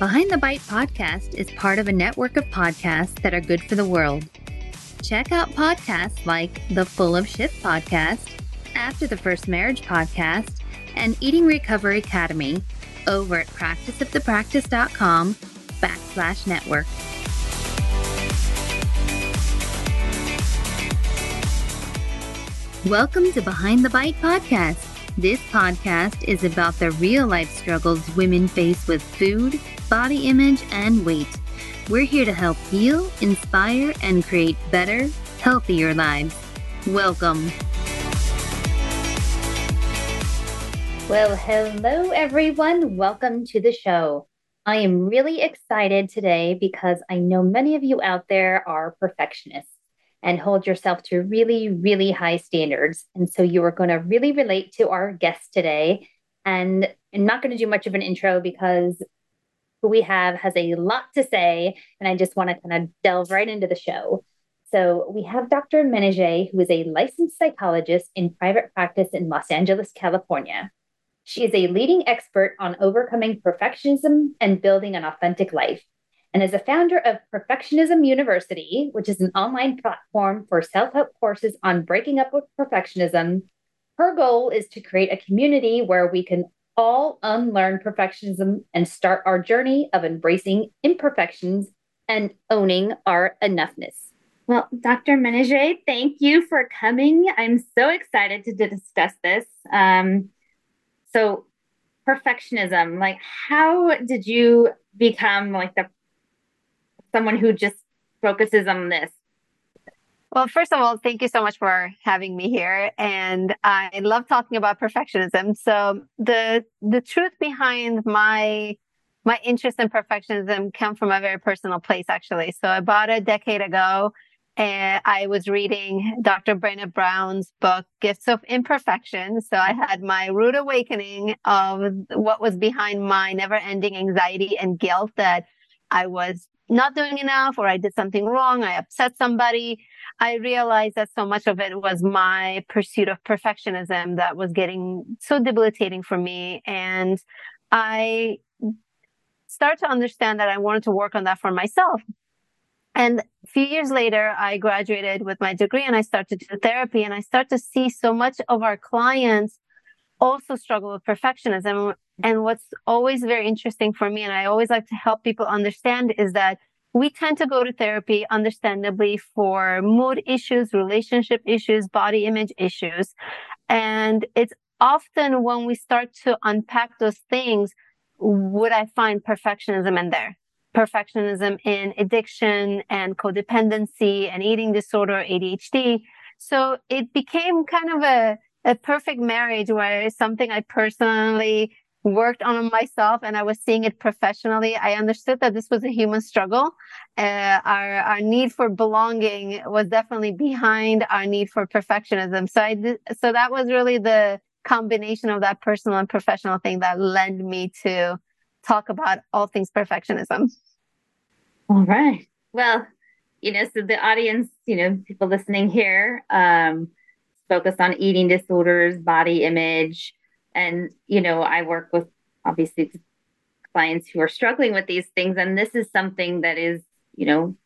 Behind the Bite podcast is part of a network of podcasts that are good for the world. Check out podcasts like the Full of Shit podcast, After the First Marriage podcast, and Eating Recovery Academy over at practiceofthepractice.com backslash network. Welcome to Behind the Bite podcast. This podcast is about the real life struggles women face with food, body image, and weight. We're here to help heal, inspire, and create better, healthier lives. Welcome. Well, hello, everyone. Welcome to the show. I am really excited today because I know many of you out there are perfectionists and hold yourself to really, really high standards. And so you are going to really relate to our guest today. And I'm not going to do much of an intro because who we have has a lot to say. And I just want to kind of delve right into the show. So we have Dr. Menije, who is a licensed psychologist in private practice in Los Angeles, California. She is a leading expert on overcoming perfectionism and building an authentic life and is a founder of Perfectionism University, which is an online platform for self help courses on breaking up with perfectionism. Her goal is to create a community where we can all unlearn perfectionism and start our journey of embracing imperfections and owning our enoughness. Well, Dr. Menije, thank you for coming. I'm so excited to discuss this. Um, so, perfectionism, like, how did you become like the someone who just focuses on this? Well, first of all, thank you so much for having me here. And I love talking about perfectionism. So the the truth behind my my interest in perfectionism come from a very personal place, actually. So about a decade ago, and I was reading Dr. Brené Brown's book, Gifts of Imperfection. So I had my rude awakening of what was behind my never ending anxiety and guilt that I was not doing enough or I did something wrong. I upset somebody. I realized that so much of it was my pursuit of perfectionism that was getting so debilitating for me. And I started to understand that I wanted to work on that for myself. And a few years later, I graduated with my degree and I started to do therapy and I start to see so much of our clients also struggle with perfectionism. And what's always very interesting for me, and I always like to help people understand, is that we tend to go to therapy, understandably, for mood issues, relationship issues, body image issues. And it's often when we start to unpack those things, would I find perfectionism in there? Perfectionism in addiction and codependency and eating disorder, ADHD. So it became kind of a, a perfect marriage where something I personally worked on myself and I was seeing it professionally, I understood that this was a human struggle. Uh, our, our need for belonging was definitely behind our need for perfectionism. So I did, so that was really the combination of that personal and professional thing that led me to talk about all things perfectionism. All right. Well, you know, so the audience, you know, people listening here, um, focus on eating disorders, body image, and, you know, I work with obviously clients who are struggling with these things. And this is something that is, you know,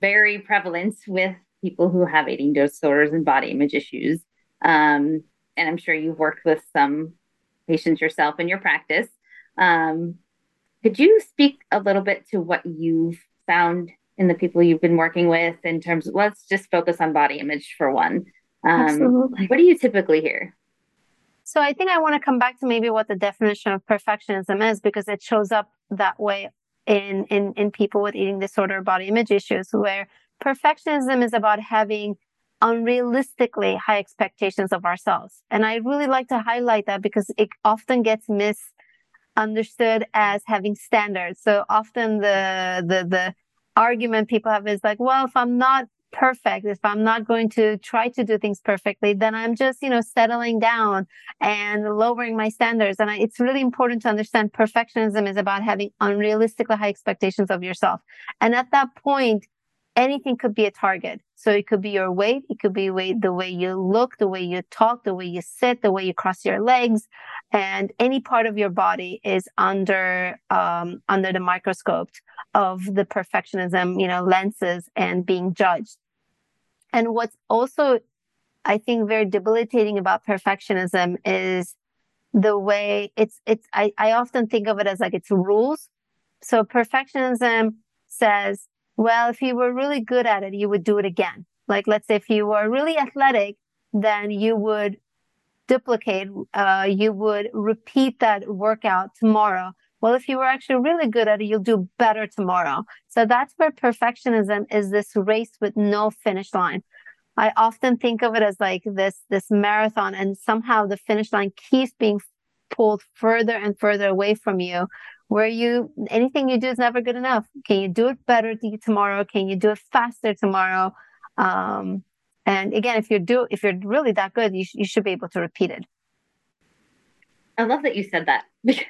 very prevalent with people who have eating disorders and body image issues. Um, and I'm sure you've worked with some patients yourself in your practice. Um, could you speak a little bit to what you've found in the people you've been working with in terms of let's just focus on body image for one. Um, Absolutely. What do you typically hear? So I think I want to come back to maybe what the definition of perfectionism is because it shows up that way in, in, in people with eating disorder, body image issues, where perfectionism is about having unrealistically high expectations of ourselves. And I really like to highlight that because it often gets misunderstood as having standards. So often the, the, the argument people have is like, well, if I'm not perfect, if I'm not going to try to do things perfectly, then I'm just, you know, settling down and lowering my standards. And I, it's really important to understand perfectionism is about having unrealistically high expectations of yourself. And at that point, anything could be a target. So it could be your weight. It could be weight, the way you look, the way you talk, the way you sit, the way you cross your legs. And any part of your body is under um, under the microscope of the perfectionism, you know, lenses and being judged. And what's also, I think, very debilitating about perfectionism is the way it's it's. I, I often think of it as like it's rules. So perfectionism says, well, if you were really good at it, you would do it again. Like, let's say if you were really athletic, then you would duplicate, uh, you would repeat that workout tomorrow. Well, if you were actually really good at it, you'll do better tomorrow. So that's where perfectionism is this race with no finish line. I often think of it as like this, this marathon and somehow the finish line keeps being pulled further and further away from you where you, anything you do is never good enough. Can you do it better tomorrow? Can you do it faster tomorrow? Um, and again, if you do, if you're really that good, you, sh- you should be able to repeat it. I love that you said that because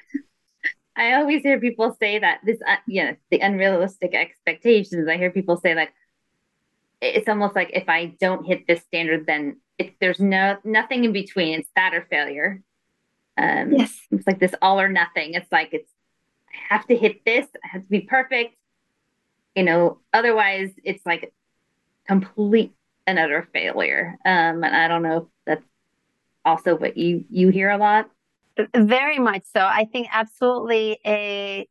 I always hear people say that this, uh, you know, the unrealistic expectations. I hear people say like, it's almost like if I don't hit this standard, then it, there's no nothing in between. It's that or failure. Um, yes, it's like this all or nothing. It's like it's I have to hit this. I have to be perfect. You know, otherwise it's like complete and utter failure. Um, and I don't know if that's also what you you hear a lot. Very much so. I think absolutely a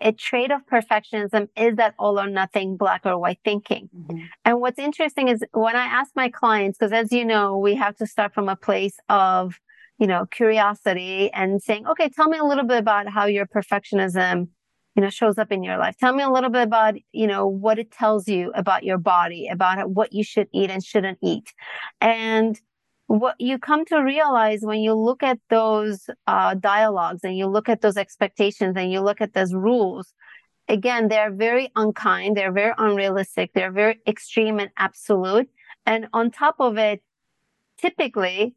a trait of perfectionism is that all or nothing black or white thinking. Mm-hmm. And what's interesting is when I ask my clients, because as you know, we have to start from a place of, you know, curiosity and saying, okay, tell me a little bit about how your perfectionism you know, shows up in your life. Tell me a little bit about, you know, what it tells you about your body, about what you should eat and shouldn't eat. And what you come to realize when you look at those uh, dialogues and you look at those expectations and you look at those rules, again, they're very unkind. They're very unrealistic. They're very extreme and absolute. And on top of it, typically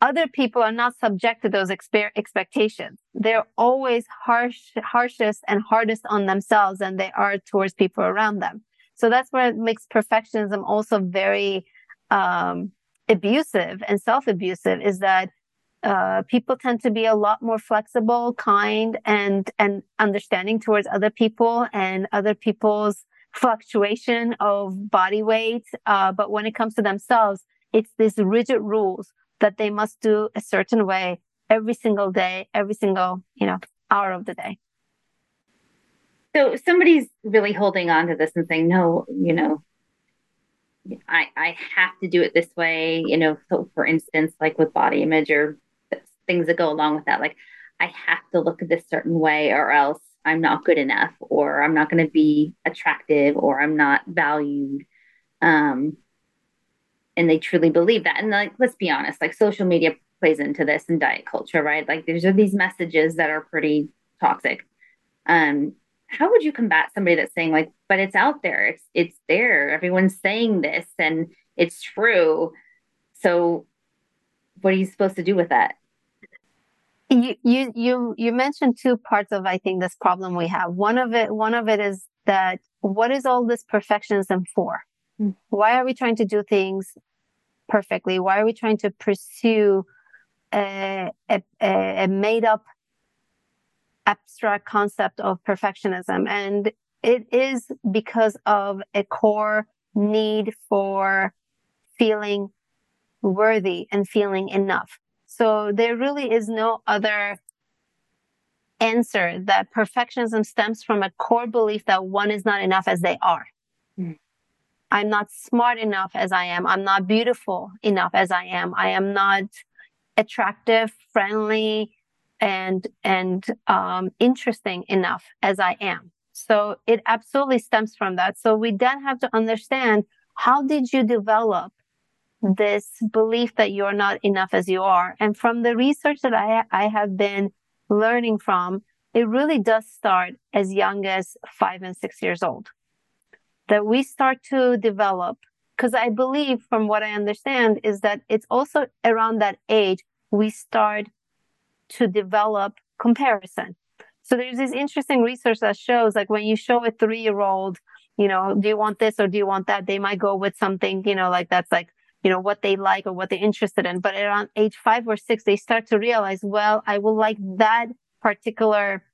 other people are not subject to those exper- expectations. They're always harsh, harshest and hardest on themselves than they are towards people around them. So that's where it makes perfectionism also very um, abusive and self-abusive. Is that uh, people tend to be a lot more flexible, kind, and and understanding towards other people and other people's fluctuation of body weight. Uh, but when it comes to themselves, it's these rigid rules that they must do a certain way every single day, every single, you know, hour of the day. So somebody's really holding on to this and saying, no, you know, I, I have to do it this way, you know, so for instance, like with body image or things that go along with that, like I have to look this certain way or else I'm not good enough or I'm not going to be attractive or I'm not valued. Um, and they truly believe that. And like, let's be honest, like social media plays into this and diet culture, right? Like there's these messages that are pretty toxic. Um, how would you combat somebody that's saying like, but it's out there, it's it's there, everyone's saying this and it's true. So what are you supposed to do with that? You you you you mentioned two parts of I think this problem we have. One of it one of it is that what is all this perfectionism for? Hmm. Why are we trying to do things perfectly? Why are we trying to pursue a, a, a made up abstract concept of perfectionism? And it is because of a core need for feeling worthy and feeling enough. So there really is no other answer that perfectionism stems from a core belief that one is not enough as they are. I'm not smart enough as I am. I'm not beautiful enough as I am. I am not attractive, friendly, and and um, interesting enough as I am. So it absolutely stems from that. So we then have to understand how did you develop this belief that you're not enough as you are. And from the research that I, I have been learning from, it really does start as young as five and six years old that we start to develop because I believe from what I understand is that it's also around that age we start to develop comparison. So there's this interesting research that shows like when you show a three year old, you know, do you want this or do you want that? They might go with something, you know, like that's like you know, what they like or what they're interested in. But around age five or six, they start to realize, well, I will like that particular,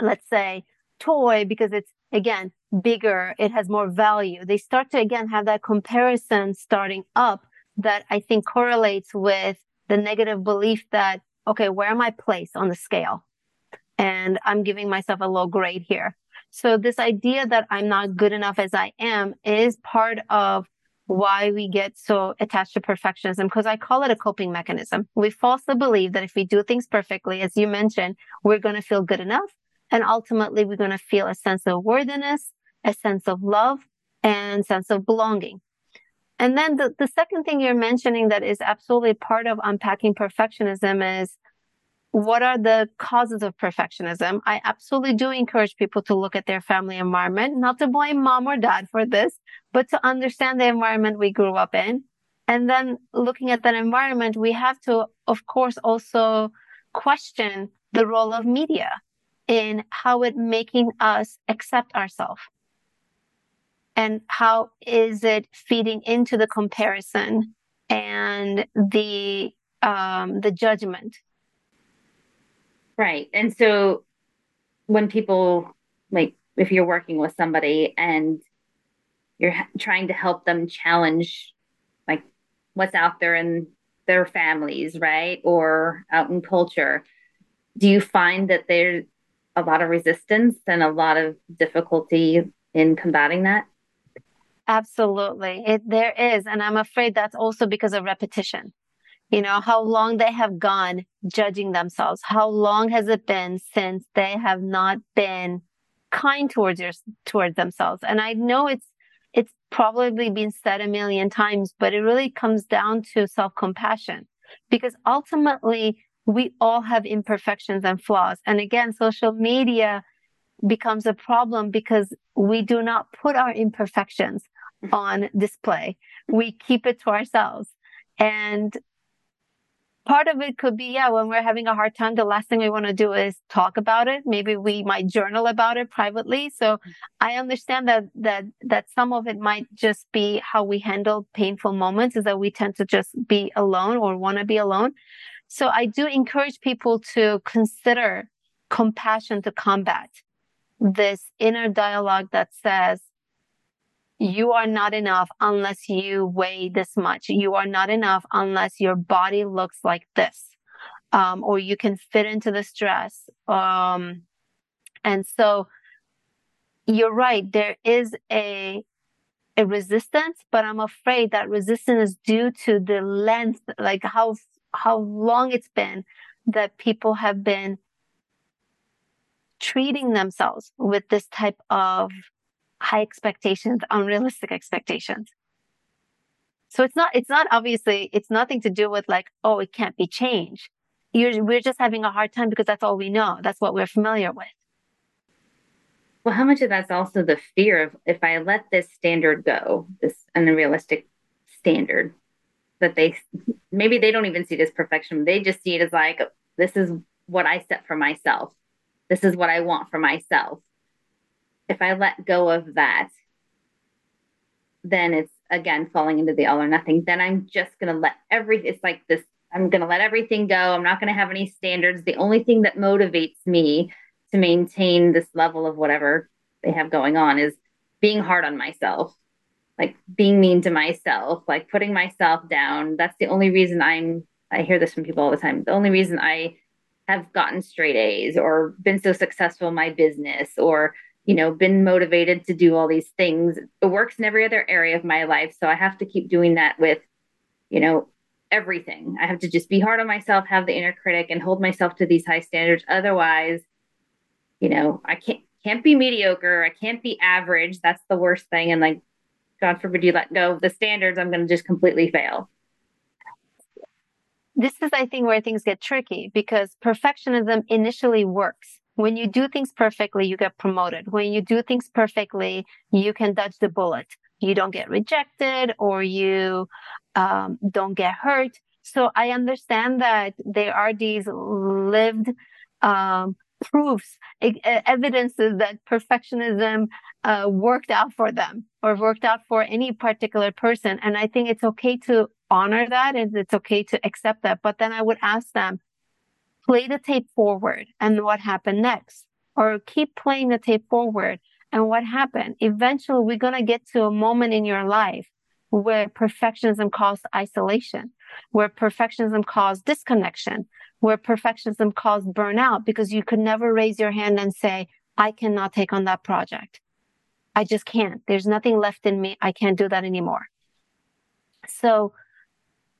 let's say, toy because it's again bigger, it has more value. They start to again have that comparison starting up that I think correlates with the negative belief that, okay, where am I placed on the scale? And I'm giving myself a low grade here. So this idea that I'm not good enough as I am is part of why we get so attached to perfectionism because I call it a coping mechanism. We falsely believe that if we do things perfectly, as you mentioned, we're going to feel good enough. And ultimately, we're going to feel a sense of worthiness, a sense of love, and sense of belonging. And then the, the second thing you're mentioning that is absolutely part of unpacking perfectionism is what are the causes of perfectionism? I absolutely do encourage people to look at their family environment, not to blame mom or dad for this, but to understand the environment we grew up in. And then looking at that environment, we have to, of course, also question the role of media in how it making us accept ourselves and how is it feeding into the comparison and the um, the judgment? Right. And so when people like if you're working with somebody and you're trying to help them challenge like what's out there in their families right or out in culture do you find that there's a lot of resistance and a lot of difficulty in combating that Absolutely. It, there is. And I'm afraid that's also because of repetition. You know, how long they have gone judging themselves. How long has it been since they have not been kind towards your, towards themselves? And I know it's, it's probably been said a million times, but it really comes down to self compassion because ultimately we all have imperfections and flaws. And again, social media becomes a problem because we do not put our imperfections on display. We keep it to ourselves. And part of it could be, yeah, when we're having a hard time, the last thing we want to do is talk about it. Maybe we might journal about it privately. So I understand that, that, that some of it might just be how we handle painful moments is that we tend to just be alone or want to be alone. So I do encourage people to consider compassion to combat this inner dialogue that says, you are not enough unless you weigh this much. You are not enough unless your body looks like this, um, or you can fit into this dress. Um, and so you're right. There is a, a resistance, but I'm afraid that resistance is due to the length, like how, how long it's been that people have been treating themselves with this type of high expectations, unrealistic expectations. So it's not, it's not obviously, it's nothing to do with like, oh, it can't be changed. You're, we're just having a hard time because that's all we know. That's what we're familiar with. Well, how much of that's also the fear of if I let this standard go, this unrealistic standard, that they maybe they don't even see it as perfection. They just see it as like, this is what I set for myself. This is what I want for myself if I let go of that, then it's again falling into the all or nothing. Then I'm just going to let everything, it's like this I'm going to let everything go. I'm not going to have any standards. The only thing that motivates me to maintain this level of whatever they have going on is being hard on myself, like being mean to myself, like putting myself down. That's the only reason I'm, I hear this from people all the time. The only reason I have gotten straight A's or been so successful in my business or you know, been motivated to do all these things. It works in every other area of my life. So I have to keep doing that with, you know, everything. I have to just be hard on myself, have the inner critic, and hold myself to these high standards. Otherwise, you know, I can't can't be mediocre. I can't be average. That's the worst thing. And like, God forbid you let go of the standards, I'm going to just completely fail. This is, I think, where things get tricky because perfectionism initially works when you do things perfectly, you get promoted. When you do things perfectly, you can dodge the bullet. You don't get rejected or you um, don't get hurt. So I understand that there are these lived um, proofs, evidences that perfectionism uh, worked out for them or worked out for any particular person. And I think it's okay to honor that and it's okay to accept that. But then I would ask them, play the tape forward and what happened next, or keep playing the tape forward and what happened. Eventually, we're going to get to a moment in your life where perfectionism caused isolation, where perfectionism caused disconnection, where perfectionism caused burnout because you could never raise your hand and say, I cannot take on that project. I just can't. There's nothing left in me. I can't do that anymore. So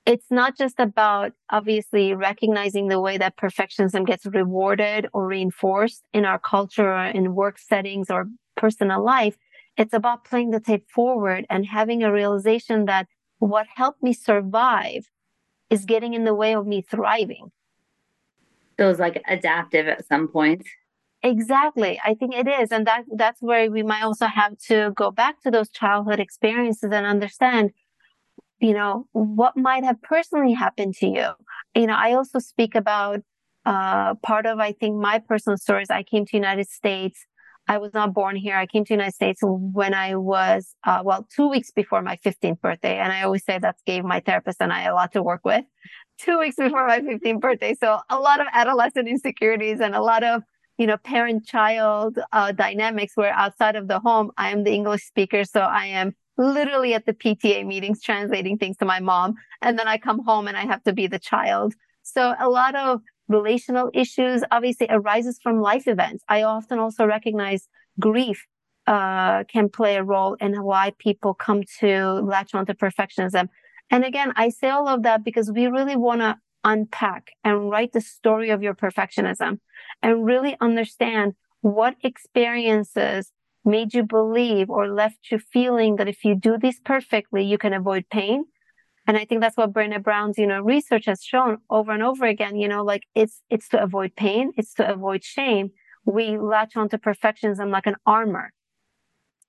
it's not just about obviously recognizing the way that perfectionism gets rewarded or reinforced in our culture or in work settings or personal life. It's about playing the tape forward and having a realization that what helped me survive is getting in the way of me thriving. Feels like adaptive at some point. Exactly. I think it is. And that that's where we might also have to go back to those childhood experiences and understand, you know, what might have personally happened to you. You know, I also speak about uh, part of I think my personal stories. I came to United States I was not born here. I came to United States when I was, uh, well, two weeks before my 15th birthday. And I always say that gave my therapist and I a lot to work with. Two weeks before my 15th birthday. So a lot of adolescent insecurities and a lot of, you know, parent child uh, dynamics where outside of the home, I am the English speaker. So I am literally at the PTA meetings translating things to my mom. And then I come home and I have to be the child. So a lot of relational issues obviously arises from life events. I often also recognize grief uh, can play a role in why people come to latch onto perfectionism. And again, I say all of that because we really want to unpack and write the story of your perfectionism and really understand what experiences made you believe or left you feeling that if you do this perfectly, you can avoid pain and I think that's what Brené Brown's, you know, research has shown over and over again, you know, like it's, it's to avoid pain. It's to avoid shame. We latch onto perfectionism like an armor.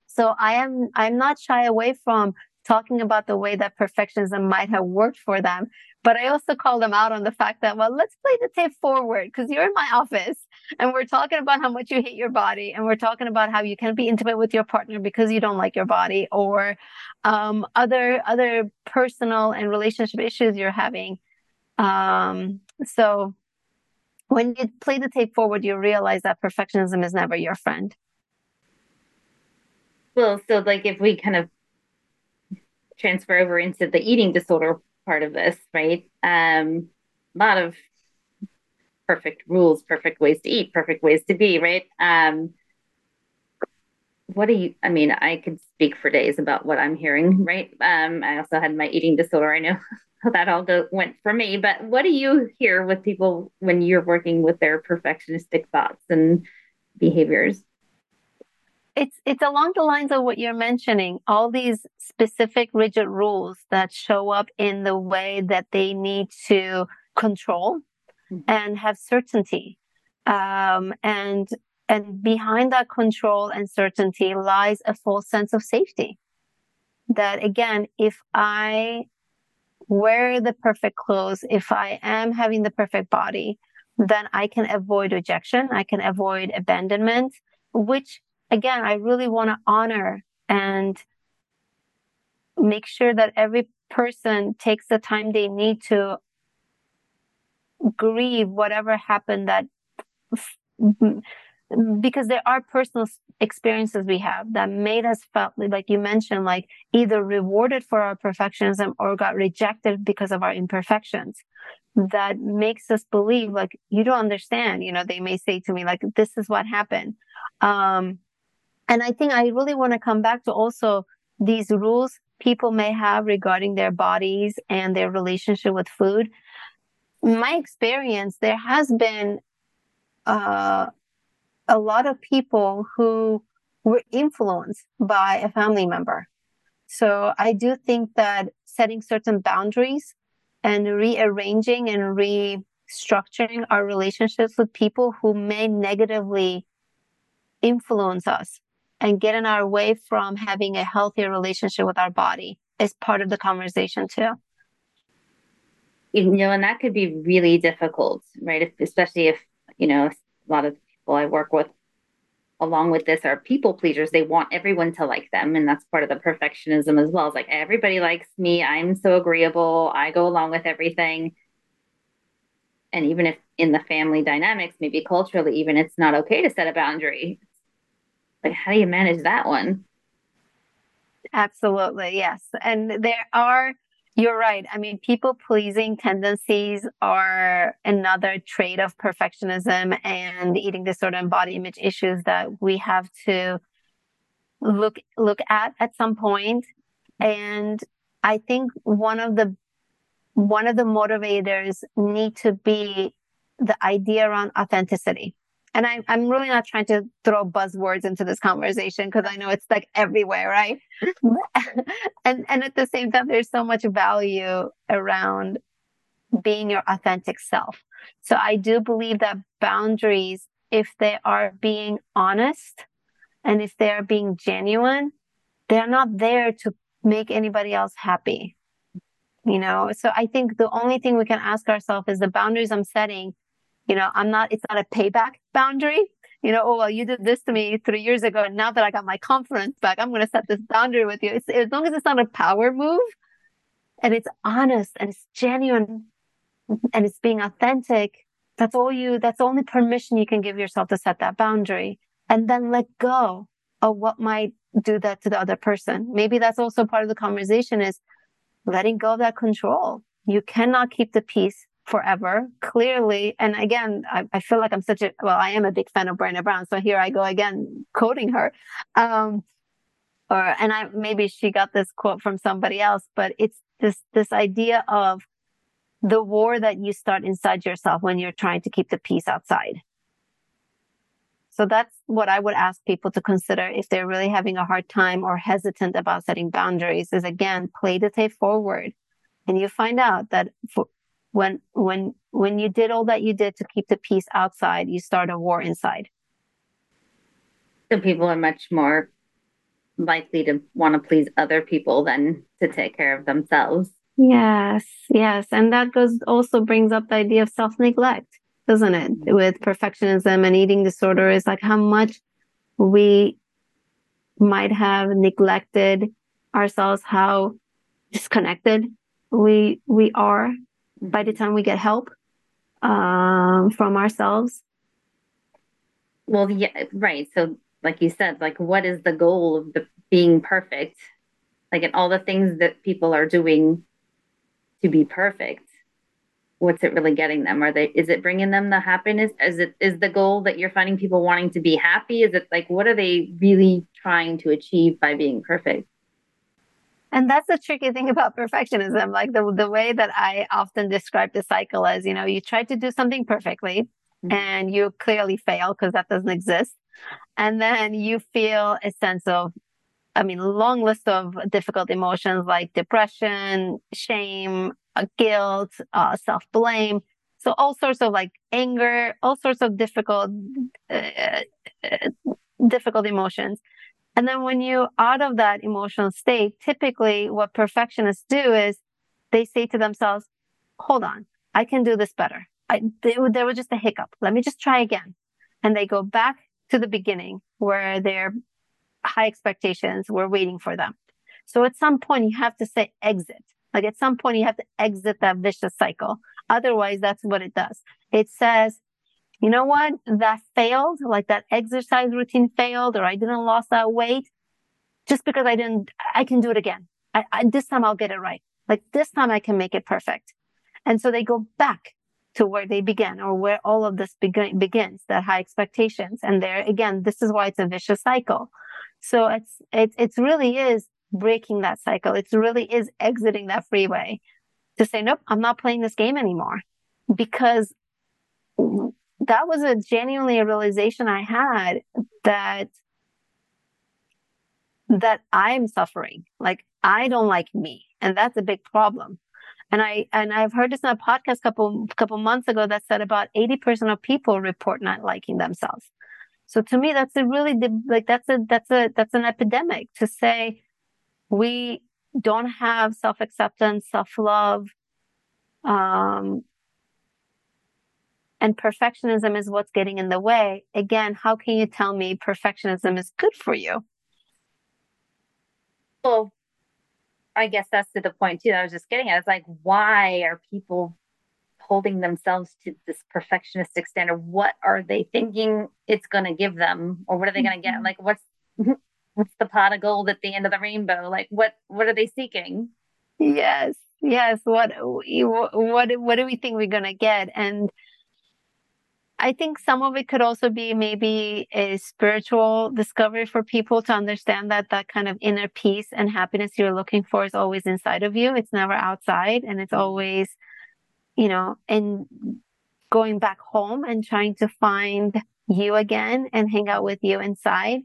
So I am, I'm not shy away from talking about the way that perfectionism might have worked for them. But I also call them out on the fact that, well, let's play the tape forward because you're in my office and we're talking about how much you hate your body and we're talking about how you can't be intimate with your partner because you don't like your body or um, other other personal and relationship issues you're having. Um, so when you play the tape forward, you realize that perfectionism is never your friend. Well, so like if we kind of transfer over into the eating disorder part of this, right? Um, a lot of perfect rules, perfect ways to eat, perfect ways to be, right? Um, what do you, I mean, I could speak for days about what I'm hearing, right? Um, I also had my eating disorder. I know how that all go, went for me, but what do you hear with people when you're working with their perfectionistic thoughts and behaviors? It's it's along the lines of what you're mentioning all these specific rigid rules that show up in the way that they need to control mm-hmm. and have certainty um, and and behind that control and certainty lies a false sense of safety that again if i wear the perfect clothes if i am having the perfect body then i can avoid rejection i can avoid abandonment which again, I really want to honor and make sure that every person takes the time they need to grieve whatever happened that because there are personal experiences we have that made us felt like you mentioned like either rewarded for our perfectionism or got rejected because of our imperfections. That makes us believe like you don't understand you know they may say to me like this is what happened. Um and I think I really want to come back to also these rules people may have regarding their bodies and their relationship with food. My experience, there has been uh, a lot of people who were influenced by a family member. So I do think that setting certain boundaries and rearranging and restructuring our relationships with people who may negatively influence us and get in our way from having a healthier relationship with our body is part of the conversation too. You know, and that could be really difficult, right? If, especially if, you know, a lot of people I work with along with this are people pleasers. They want everyone to like them. And that's part of the perfectionism as well. It's like everybody likes me. I'm so agreeable. I go along with everything. And even if in the family dynamics, maybe culturally, even it's not okay to set a boundary. How do you manage that one? Absolutely. Yes. And there are you're right. I mean, people pleasing tendencies are another trait of perfectionism and eating disorder and body image issues that we have to look look at at some point. And I think one of the one of the motivators need to be the idea around authenticity and I, I'm really not trying to throw buzzwords into this conversation because I know it's like everywhere, right? and and at the same time, there's so much value around being your authentic self. So I do believe that boundaries, if they are being honest and if they are being genuine, they're not there to make anybody else happy. You know, so I think the only thing we can ask ourselves is the boundaries I'm setting you know, I'm not, it's not a payback boundary. You know, oh, well, you did this to me three years ago. And now that I got my confidence back, I'm going to set this boundary with you. It's, as long as it's not a power move and it's honest and it's genuine and it's being authentic, that's all you, that's the only permission you can give yourself to set that boundary and then let go of what might do that to the other person. Maybe that's also part of the conversation is letting go of that control. You cannot keep the peace forever, clearly. And again, I, I, feel like I'm such a, well, I am a big fan of Brené Brown. So here I go again, quoting her. Um, or, and I, maybe she got this quote from somebody else, but it's this, this idea of the war that you start inside yourself when you're trying to keep the peace outside. So that's what I would ask people to consider if they're really having a hard time or hesitant about setting boundaries is again, play the tape forward. And you find out that for, when when when you did all that you did to keep the peace outside you start a war inside. So people are much more likely to want to please other people than to take care of themselves. Yes yes. And that goes also brings up the idea of self-neglect doesn't it? Mm-hmm. With perfectionism and eating disorder is like how much we might have neglected ourselves how disconnected we we are by the time we get help um, from ourselves. Well, yeah, right. So, like you said, like what is the goal of the being perfect? Like, in all the things that people are doing to be perfect, what's it really getting them? Are they? Is it bringing them the happiness? Is it is the goal that you're finding people wanting to be happy? Is it like what are they really trying to achieve by being perfect? And that's the tricky thing about perfectionism. Like the, the way that I often describe the cycle is, you know, you try to do something perfectly mm-hmm. and you clearly fail because that doesn't exist. And then you feel a sense of, I mean, long list of difficult emotions like depression, shame, uh, guilt, uh, self blame. So all sorts of like anger, all sorts of difficult, uh, uh difficult emotions. And then when you out of that emotional state, typically what perfectionists do is they say to themselves, hold on, I can do this better. I, there was just a hiccup. Let me just try again. And they go back to the beginning where their high expectations were waiting for them. So at some point you have to say exit. Like at some point you have to exit that vicious cycle. Otherwise, that's what it does. It says, you know what? That failed, like that exercise routine failed, or I didn't lose that weight just because I didn't, I can do it again. I, I, this time I'll get it right. Like this time I can make it perfect. And so they go back to where they began or where all of this begin, begins, that high expectations. And there again, this is why it's a vicious cycle. So it's, it's, it really is breaking that cycle. It really is exiting that freeway to say, nope, I'm not playing this game anymore because that was a genuinely a realization I had that that I'm suffering. Like I don't like me. And that's a big problem. And I and I've heard this in a podcast couple couple months ago that said about 80% of people report not liking themselves. So to me that's a really like that's a that's a that's an epidemic to say we don't have self-acceptance, self-love, um, and perfectionism is what's getting in the way, again, how can you tell me perfectionism is good for you? Well, I guess that's to the point too. I was just getting at. It's like, why are people holding themselves to this perfectionistic standard? What are they thinking it's going to give them, or what are they going to get? Mm-hmm. Like, what's what's the pot of gold at the end of the rainbow? Like, what what are they seeking? Yes, yes. What what what do we think we're going to get? And I think some of it could also be maybe a spiritual discovery for people to understand that that kind of inner peace and happiness you're looking for is always inside of you. It's never outside and it's mm-hmm. always, you know, in going back home and trying to find you again and hang out with you inside.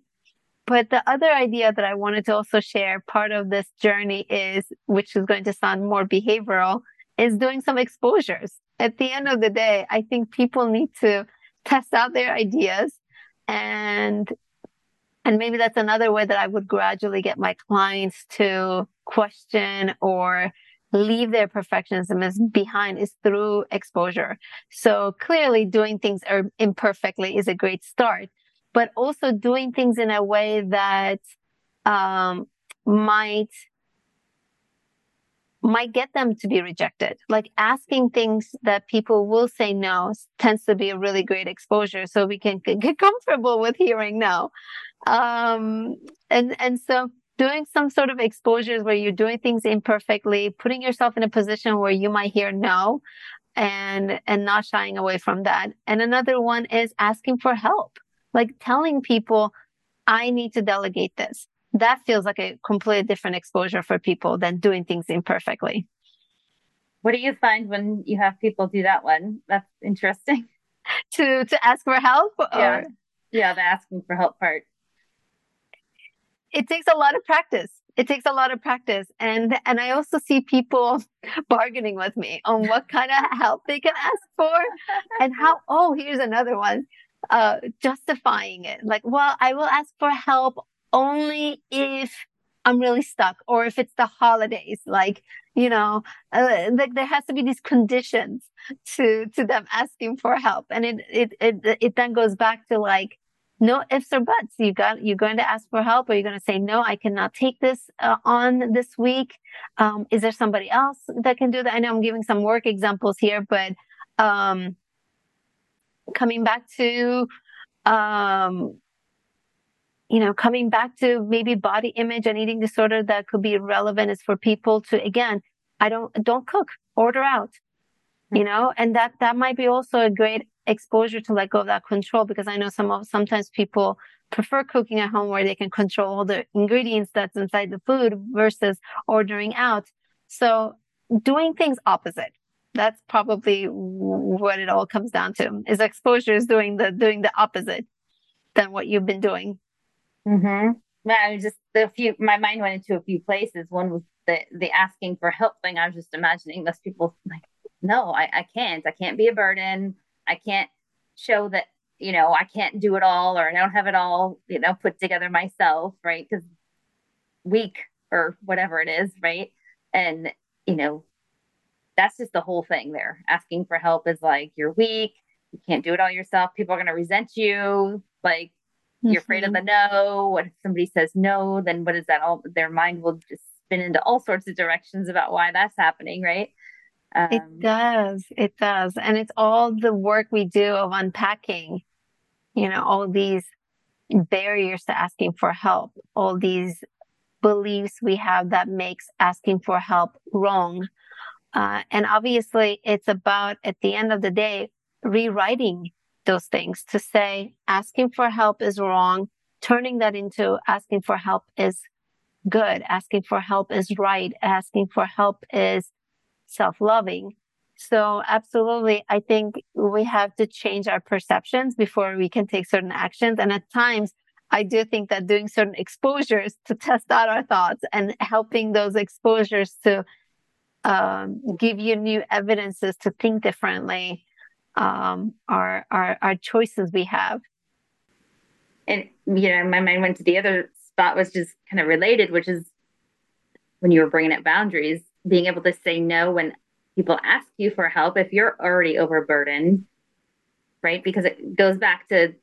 But the other idea that I wanted to also share, part of this journey is, which is going to sound more behavioral, is doing some exposures. At the end of the day, I think people need to test out their ideas and and maybe that's another way that I would gradually get my clients to question or leave their perfectionism behind is through exposure. So clearly doing things imperfectly is a great start, but also doing things in a way that um, might might get them to be rejected. Like asking things that people will say no tends to be a really great exposure. So we can get comfortable with hearing no. Um, and, and so doing some sort of exposures where you're doing things imperfectly, putting yourself in a position where you might hear no and, and not shying away from that. And another one is asking for help, like telling people, I need to delegate this that feels like a completely different exposure for people than doing things imperfectly. What do you find when you have people do that one? That's interesting. to to ask for help or yeah. yeah, the asking for help part. It takes a lot of practice. It takes a lot of practice. And and I also see people bargaining with me on what kind of help they can ask for and how oh, here's another one. Uh justifying it. Like, well, I will ask for help only if I'm really stuck or if it's the holidays, like, you know, uh, like there has to be these conditions to, to them asking for help. And it, it, it, it then goes back to like, no ifs or buts. You got, you're going to ask for help or you're going to say, no, I cannot take this uh, on this week. Um, is there somebody else that can do that? I know I'm giving some work examples here, but, um, coming back to, um, you know, coming back to maybe body image and eating disorder that could be relevant is for people to, again, I don't, don't cook, order out, mm-hmm. you know, and that, that might be also a great exposure to let go of that control because I know some of, sometimes people prefer cooking at home where they can control all the ingredients that's inside the food versus ordering out. So doing things opposite. That's probably what it all comes down to is exposure is doing the, doing the opposite than what you've been doing. Mm-hmm. Yeah, I just the few. My mind went into a few places. One was the the asking for help thing. I was just imagining those people like, no, I, I can't. I can't be a burden. I can't show that you know I can't do it all or I don't have it all you know put together myself, right? Because weak or whatever it is, right? And you know, that's just the whole thing there. Asking for help is like you're weak. You can't do it all yourself. People are going to resent you. Like you're afraid of the mm-hmm. no. What if somebody says no? Then what is that? All their mind will just spin into all sorts of directions about why that's happening, right? Um, it does. It does. And it's all the work we do of unpacking, you know, all these barriers to asking for help, all these beliefs we have that makes asking for help wrong. Uh, and obviously, it's about at the end of the day, rewriting those things to say asking for help is wrong, turning that into asking for help is good, asking for help is right, asking for help is self loving. So absolutely, I think we have to change our perceptions before we can take certain actions. And at times, I do think that doing certain exposures to test out our thoughts and helping those exposures to um, give you new evidences to think differently um, our, our our choices we have. And you know, my mind went to the other spot was just kind of related, which is when you were bringing up boundaries, being able to say no when people ask you for help. If you're already overburdened, right? Because it goes back to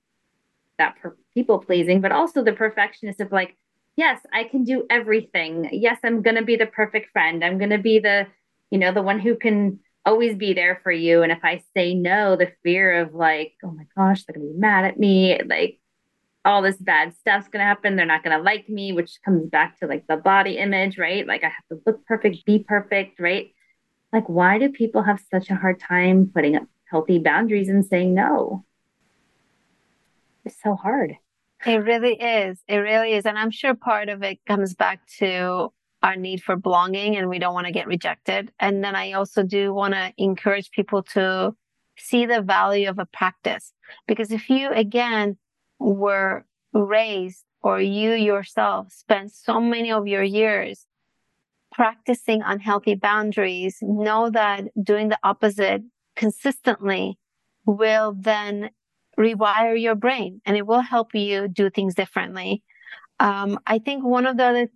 that per- people pleasing, but also the perfectionist of like, yes, I can do everything. Yes, I'm going to be the perfect friend. I'm going to be the, you know, the one who can always be there for you. And if I say no, the fear of like, oh my gosh, they're to be mad at me. Like all this bad stuff's to happen. They're not to like me, which comes back to like the body image, right? Like I have to look perfect, be perfect, right? Like, why do people have such a hard time putting up healthy boundaries and saying no? It's so hard. It really is. It really is. And I'm sure part of it comes back to our need for belonging and we don't want to get rejected. And then I also do want to encourage people to see the value of a practice. Because if you, again, were raised or you yourself spent so many of your years practicing unhealthy boundaries, know that doing the opposite consistently will then rewire your brain and it will help you do things differently. Um, I think one of the other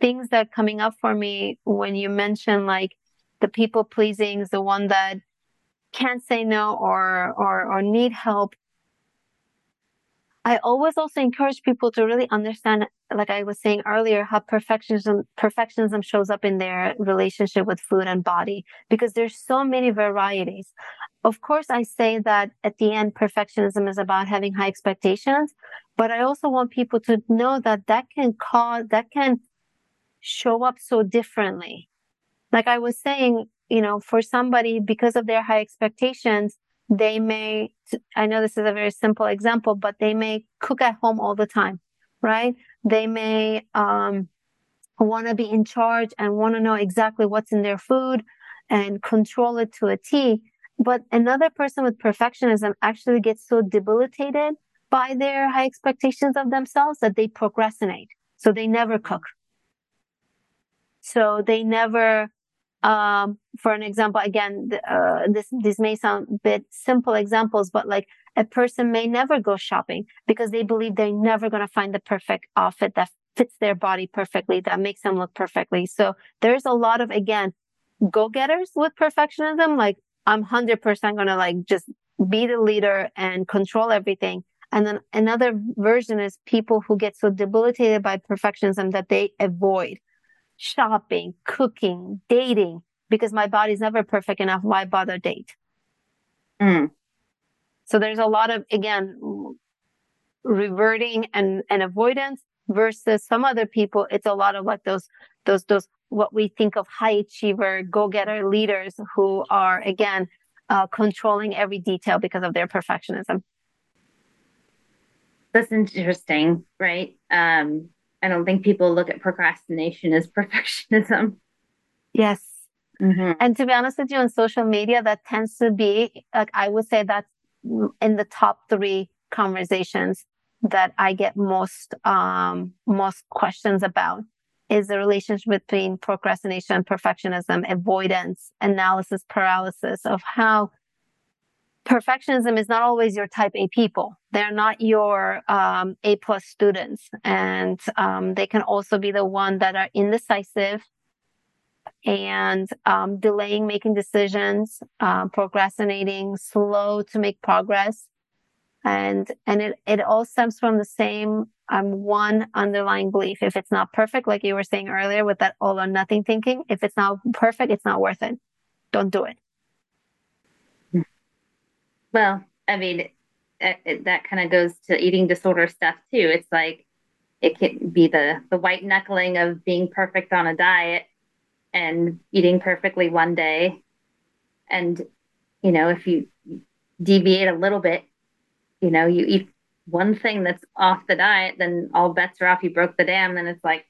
things that coming up for me when you mention like the people pleasing is the one that can't say no or or or need help I always also encourage people to really understand, like I was saying earlier, how perfectionism, perfectionism shows up in their relationship with food and body, because there's so many varieties. Of course, I say that at the end, perfectionism is about having high expectations, but I also want people to know that that can cause, that can show up so differently. Like I was saying, you know, for somebody, because of their high expectations, they may, I know this is a very simple example, but they may cook at home all the time, right? They may um, want to be in charge and want to know exactly what's in their food and control it to a T. But another person with perfectionism actually gets so debilitated by their high expectations of themselves that they procrastinate. So they never cook. So they never um, for an example, again, uh, this, this may sound a bit simple examples, but like a person may never go shopping because they believe they're never going to find the perfect outfit that fits their body perfectly, that makes them look perfectly. So there's a lot of, again, go-getters with perfectionism. Like I'm 100% going to like just be the leader and control everything. And then another version is people who get so debilitated by perfectionism that they avoid shopping, cooking, dating, because my body's never perfect enough. Why bother date? Mm. So there's a lot of, again, reverting and, and avoidance versus some other people. It's a lot of like those, those, those, what we think of high achiever, go getter leaders who are, again, uh, controlling every detail because of their perfectionism. That's interesting, right? Um, I don't think people look at procrastination as perfectionism. Yes. Mm-hmm. And to be honest with you, on social media, that tends to be, like, I would say that's in the top three conversations that I get most, um, most questions about is the relationship between procrastination, perfectionism, avoidance, analysis paralysis of how perfectionism is not always your type A people. They're not your um, A plus students, and um, they can also be the one that are indecisive and um, delaying making decisions, uh, procrastinating, slow to make progress, and and it it all stems from the same um, one underlying belief. If it's not perfect, like you were saying earlier, with that all or nothing thinking, if it's not perfect, it's not worth it. Don't do it. Well, I mean, it, that kind of goes to eating disorder stuff too. It's like it can be the the white knuckling of being perfect on a diet and eating perfectly one day, and you know if you deviate a little bit, you know you eat one thing that's off the diet, then all bets are off. You broke the dam, then it's like,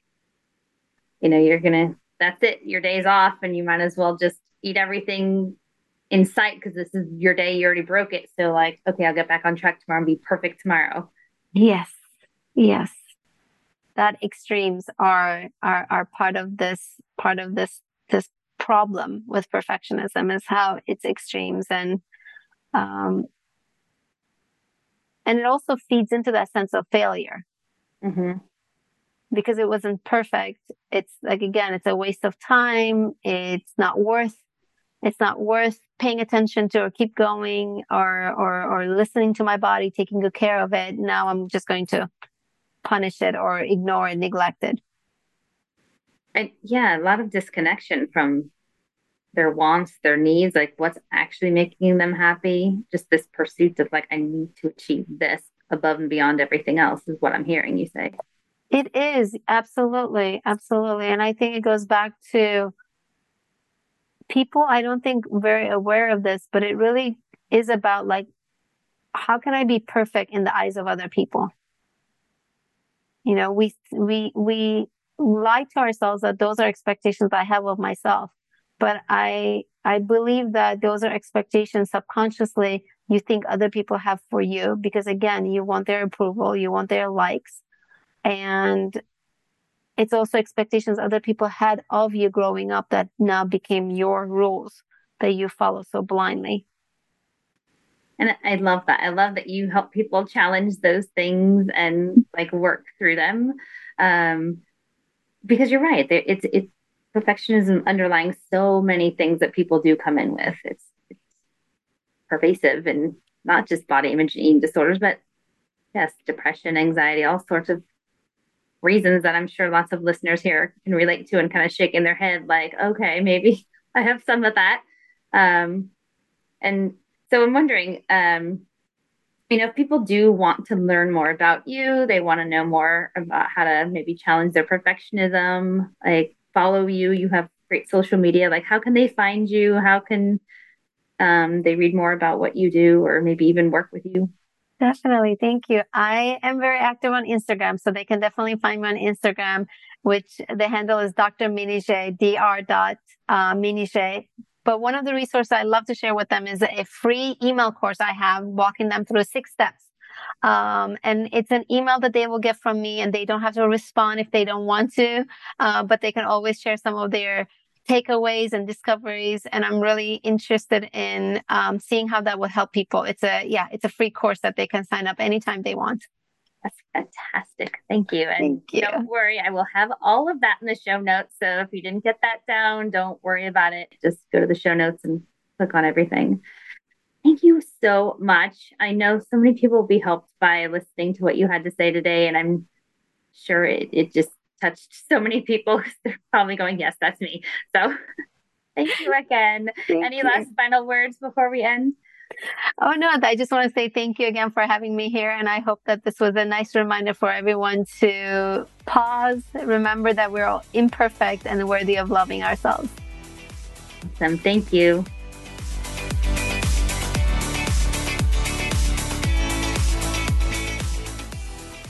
you know, you're gonna that's it. Your day's off, and you might as well just eat everything in sight because this is your day. You already broke it. So like, okay, I'll get back on track tomorrow and be perfect tomorrow. Yes. Yes. That extremes are are are part of this part of this this problem with perfectionism is how it's extremes and um and it also feeds into that sense of failure. Mm-hmm. Because it wasn't perfect. It's like, again, it's a waste of time. It's not worth it's not worth paying attention to or keep going or, or, or listening to my body, taking good care of it. Now I'm just going to punish it or ignore it, neglect it. And yeah, a lot of disconnection from their wants, their needs, like what's actually making them happy. Just this pursuit of like, I need to achieve this above and beyond everything else is what I'm hearing you say. It is absolutely, absolutely. And I think it goes back to people, I don't think very aware of this, but it really is about like, how can I be perfect in the eyes of other people? You know, we, we, we lie to ourselves that those are expectations I have of myself. But I, I believe that those are expectations subconsciously you think other people have for you because again, you want their approval, you want their likes. And it's also expectations other people had of you growing up that now became your rules that you follow so blindly. And I love that. I love that you help people challenge those things and like work through them. Um, because you're right. It's it's perfectionism underlying so many things that people do come in with. It's, it's pervasive and not just body image eating disorders, but yes, depression, anxiety, all sorts of reasons that I'm sure lots of listeners here can relate to and kind of shaking their head like, okay, maybe I have some of that. Um, and so I'm wondering, um, you know, if people do want to learn more about you, they want to know more about how to maybe challenge their perfectionism, like follow you, you have great social media. Like, how can they find you? How can um, they read more about what you do or maybe even work with you? Definitely. Thank you. I am very active on Instagram, so they can definitely find me on Instagram, which the handle is Dr. Menije, dr. dot uh. But one of the resources I love to share with them is a free email course I have walking them through six steps. Um, and it's an email that they will get from me and they don't have to respond if they don't want to, uh, but they can always share some of their takeaways and discoveries. And I'm really interested in um, seeing how that will help people. It's a, yeah, it's a free course that they can sign up anytime they want. That's fantastic. Thank you. And Thank you. don't worry, I will have all of that in the show notes. So if you didn't get that down, don't worry about it. Just go to the show notes and click on everything. Thank you so much. I know so many people will be helped by listening to what you had to say today. And I'm sure it, it just touched so many people. They're probably going, yes, that's me. So thank you again. Thank Any you. last final words before we end? Oh, no, I just want to say thank you again for having me here. And I hope that this was a nice reminder for everyone to pause, remember that we're all imperfect and worthy of loving ourselves. Awesome. Thank you.